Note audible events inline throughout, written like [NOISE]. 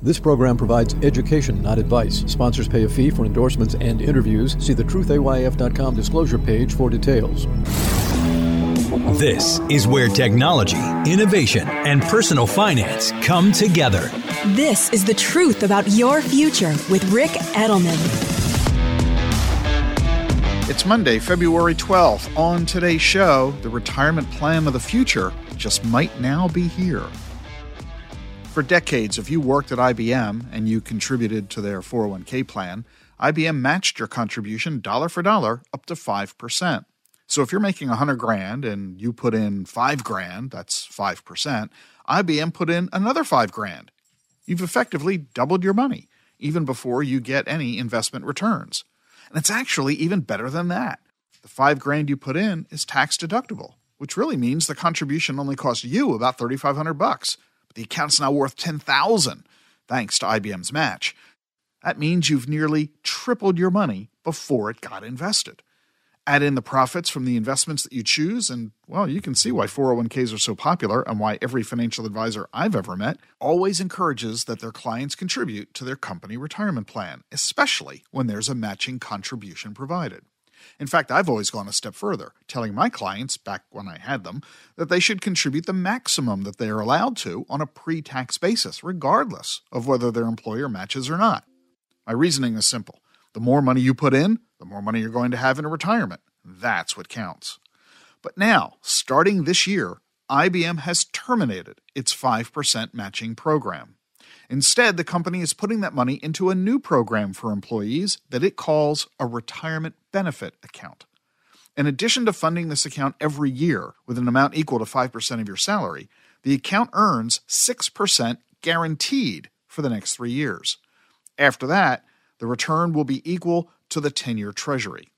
This program provides education, not advice. Sponsors pay a fee for endorsements and interviews. See the thetayf.com disclosure page for details. This is where technology, innovation, and personal finance come together. This is the truth about your future with Ric Edelman. It's Monday, February 12th. On today's show, the retirement plan of the future just might now be here. For decades, if you worked at IBM and you contributed to their 401k plan, IBM matched your contribution dollar for dollar up to 5%. So if you're making 100 grand and you put in 5 grand, that's 5%, IBM put in another 5 grand. You've effectively doubled your money even before you get any investment returns. And it's actually even better than that. The 5 grand you put in is tax deductible, which really means the contribution only cost you about 3500 bucks the account's now worth 10,000 thanks to IBM's match. That means you've nearly tripled your money before it got invested. Add in the profits from the investments that you choose, and well, you can see why 401ks are so popular and why every financial advisor I've ever met always encourages that their clients contribute to their company retirement plan, especially when there's a matching contribution provided. In fact, I've always gone a step further, telling my clients, back when I had them, that they should contribute the maximum that they are allowed to on a pre tax basis, regardless of whether their employer matches or not. My reasoning is simple the more money you put in, the more money you're going to have in retirement. That's what counts. But now, starting this year, IBM has terminated its 5% matching program. Instead, the company is putting that money into a new program for employees that it calls a retirement benefit account. In addition to funding this account every year with an amount equal to 5% of your salary, the account earns 6% guaranteed for the next three years. After that, the return will be equal to the 10 year treasury.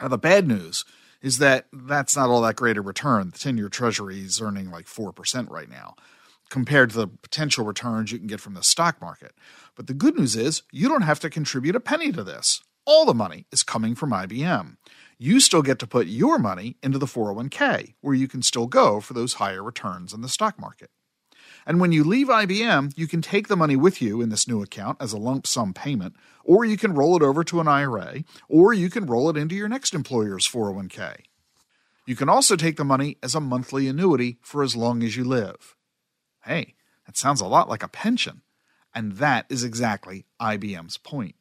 Now, the bad news is that that's not all that great a return. The 10 year treasury is earning like 4% right now compared to the potential returns you can get from the stock market. But the good news is you don't have to contribute a penny to this. All the money is coming from IBM. You still get to put your money into the 401k, where you can still go for those higher returns in the stock market. And when you leave IBM, you can take the money with you in this new account as a lump sum payment, or you can roll it over to an IRA, or you can roll it into your next employer's 401k. You can also take the money as a monthly annuity for as long as you live. Hey, that sounds a lot like a pension. And that is exactly IBM's point.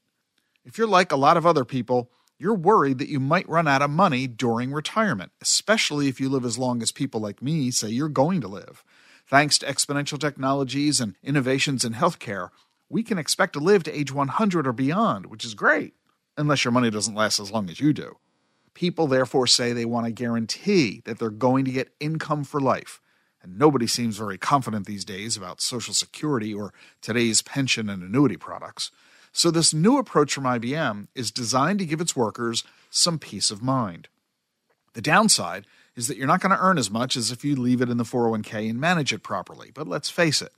If you're like a lot of other people, you're worried that you might run out of money during retirement, especially if you live as long as people like me say you're going to live. Thanks to exponential technologies and innovations in healthcare, we can expect to live to age 100 or beyond, which is great, unless your money doesn't last as long as you do. People therefore say they want a guarantee that they're going to get income for life and nobody seems very confident these days about Social Security or today's pension and annuity products. So, this new approach from IBM is designed to give its workers some peace of mind. The downside is that you're not going to earn as much as if you leave it in the 401k and manage it properly. But let's face it,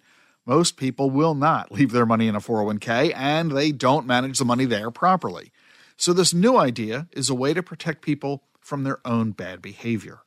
most people will not [LAUGHS] leave their money in a 401k and they don't manage the money there properly. So, this new idea is a way to protect people from their own bad behavior.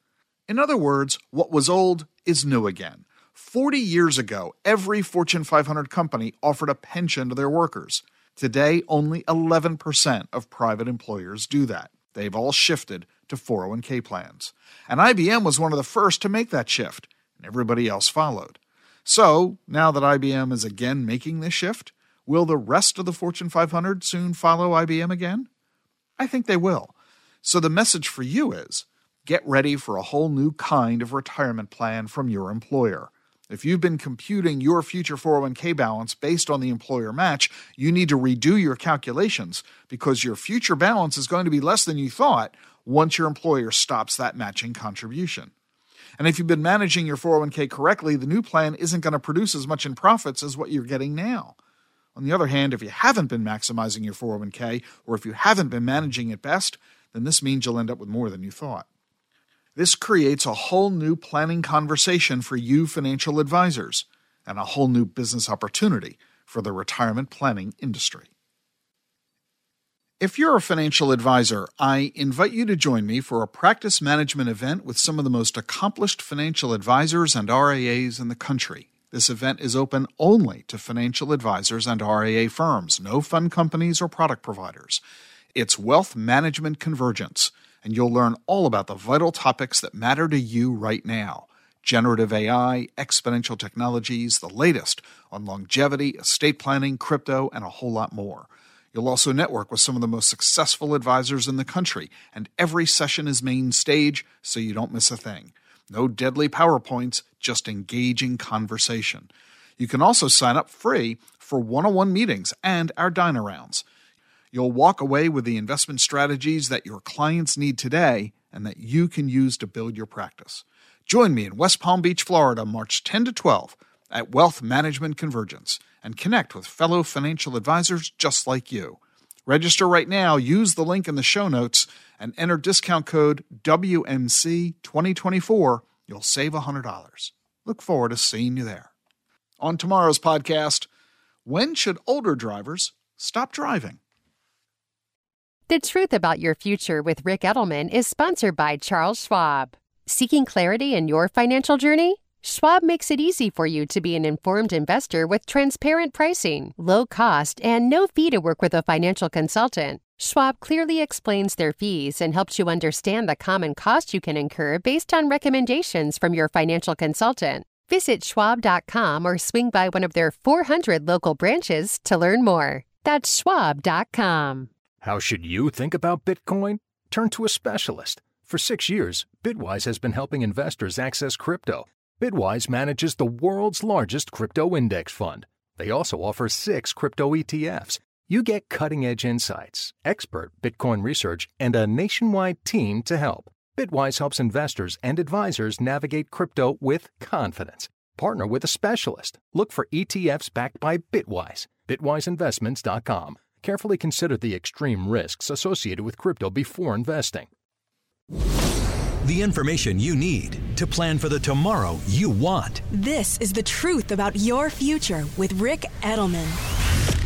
In other words, what was old is new again. 40 years ago, every Fortune 500 company offered a pension to their workers. Today, only 11% of private employers do that. They've all shifted to 401k plans. And IBM was one of the first to make that shift, and everybody else followed. So, now that IBM is again making this shift, will the rest of the Fortune 500 soon follow IBM again? I think they will. So, the message for you is Get ready for a whole new kind of retirement plan from your employer. If you've been computing your future 401k balance based on the employer match, you need to redo your calculations because your future balance is going to be less than you thought once your employer stops that matching contribution. And if you've been managing your 401k correctly, the new plan isn't going to produce as much in profits as what you're getting now. On the other hand, if you haven't been maximizing your 401k or if you haven't been managing it best, then this means you'll end up with more than you thought. This creates a whole new planning conversation for you financial advisors and a whole new business opportunity for the retirement planning industry. If you're a financial advisor, I invite you to join me for a practice management event with some of the most accomplished financial advisors and RIAs in the country. This event is open only to financial advisors and RIA firms, no fund companies or product providers. It's Wealth Management Convergence, and you'll learn all about the vital topics that matter to you right now generative AI, exponential technologies, the latest on longevity, estate planning, crypto, and a whole lot more. You'll also network with some of the most successful advisors in the country, and every session is main stage, so you don't miss a thing. No deadly PowerPoints, just engaging conversation. You can also sign up free for one on one meetings and our dine arounds. You'll walk away with the investment strategies that your clients need today and that you can use to build your practice. Join me in West Palm Beach, Florida, March 10 to 12 at Wealth Management Convergence and connect with fellow financial advisors just like you. Register right now, use the link in the show notes, and enter discount code WMC2024. You'll save $100. Look forward to seeing you there. On tomorrow's podcast, when should older drivers stop driving? The Truth About Your Future with Ric Edelman is sponsored by Charles Schwab. Seeking clarity in your financial journey? Schwab makes it easy for you to be an informed investor with transparent pricing, low cost, and no fee to work with a financial consultant. Schwab clearly explains their fees and helps you understand the common cost you can incur based on recommendations from your financial consultant. Visit schwab.com or swing by one of their 400 local branches to learn more. That's schwab.com. How should you think about Bitcoin? Turn to a specialist. For six years, Bitwise has been helping investors access crypto. Bitwise manages the world's largest crypto index fund. They also offer six crypto ETFs. You get cutting edge insights, expert Bitcoin research, and a nationwide team to help. Bitwise helps investors and advisors navigate crypto with confidence. Partner with a specialist. Look for ETFs backed by Bitwise. BitwiseInvestments.com. Carefully consider the extreme risks associated with crypto before investing. The information you need to plan for the tomorrow you want. This is the truth about your future with Ric Edelman.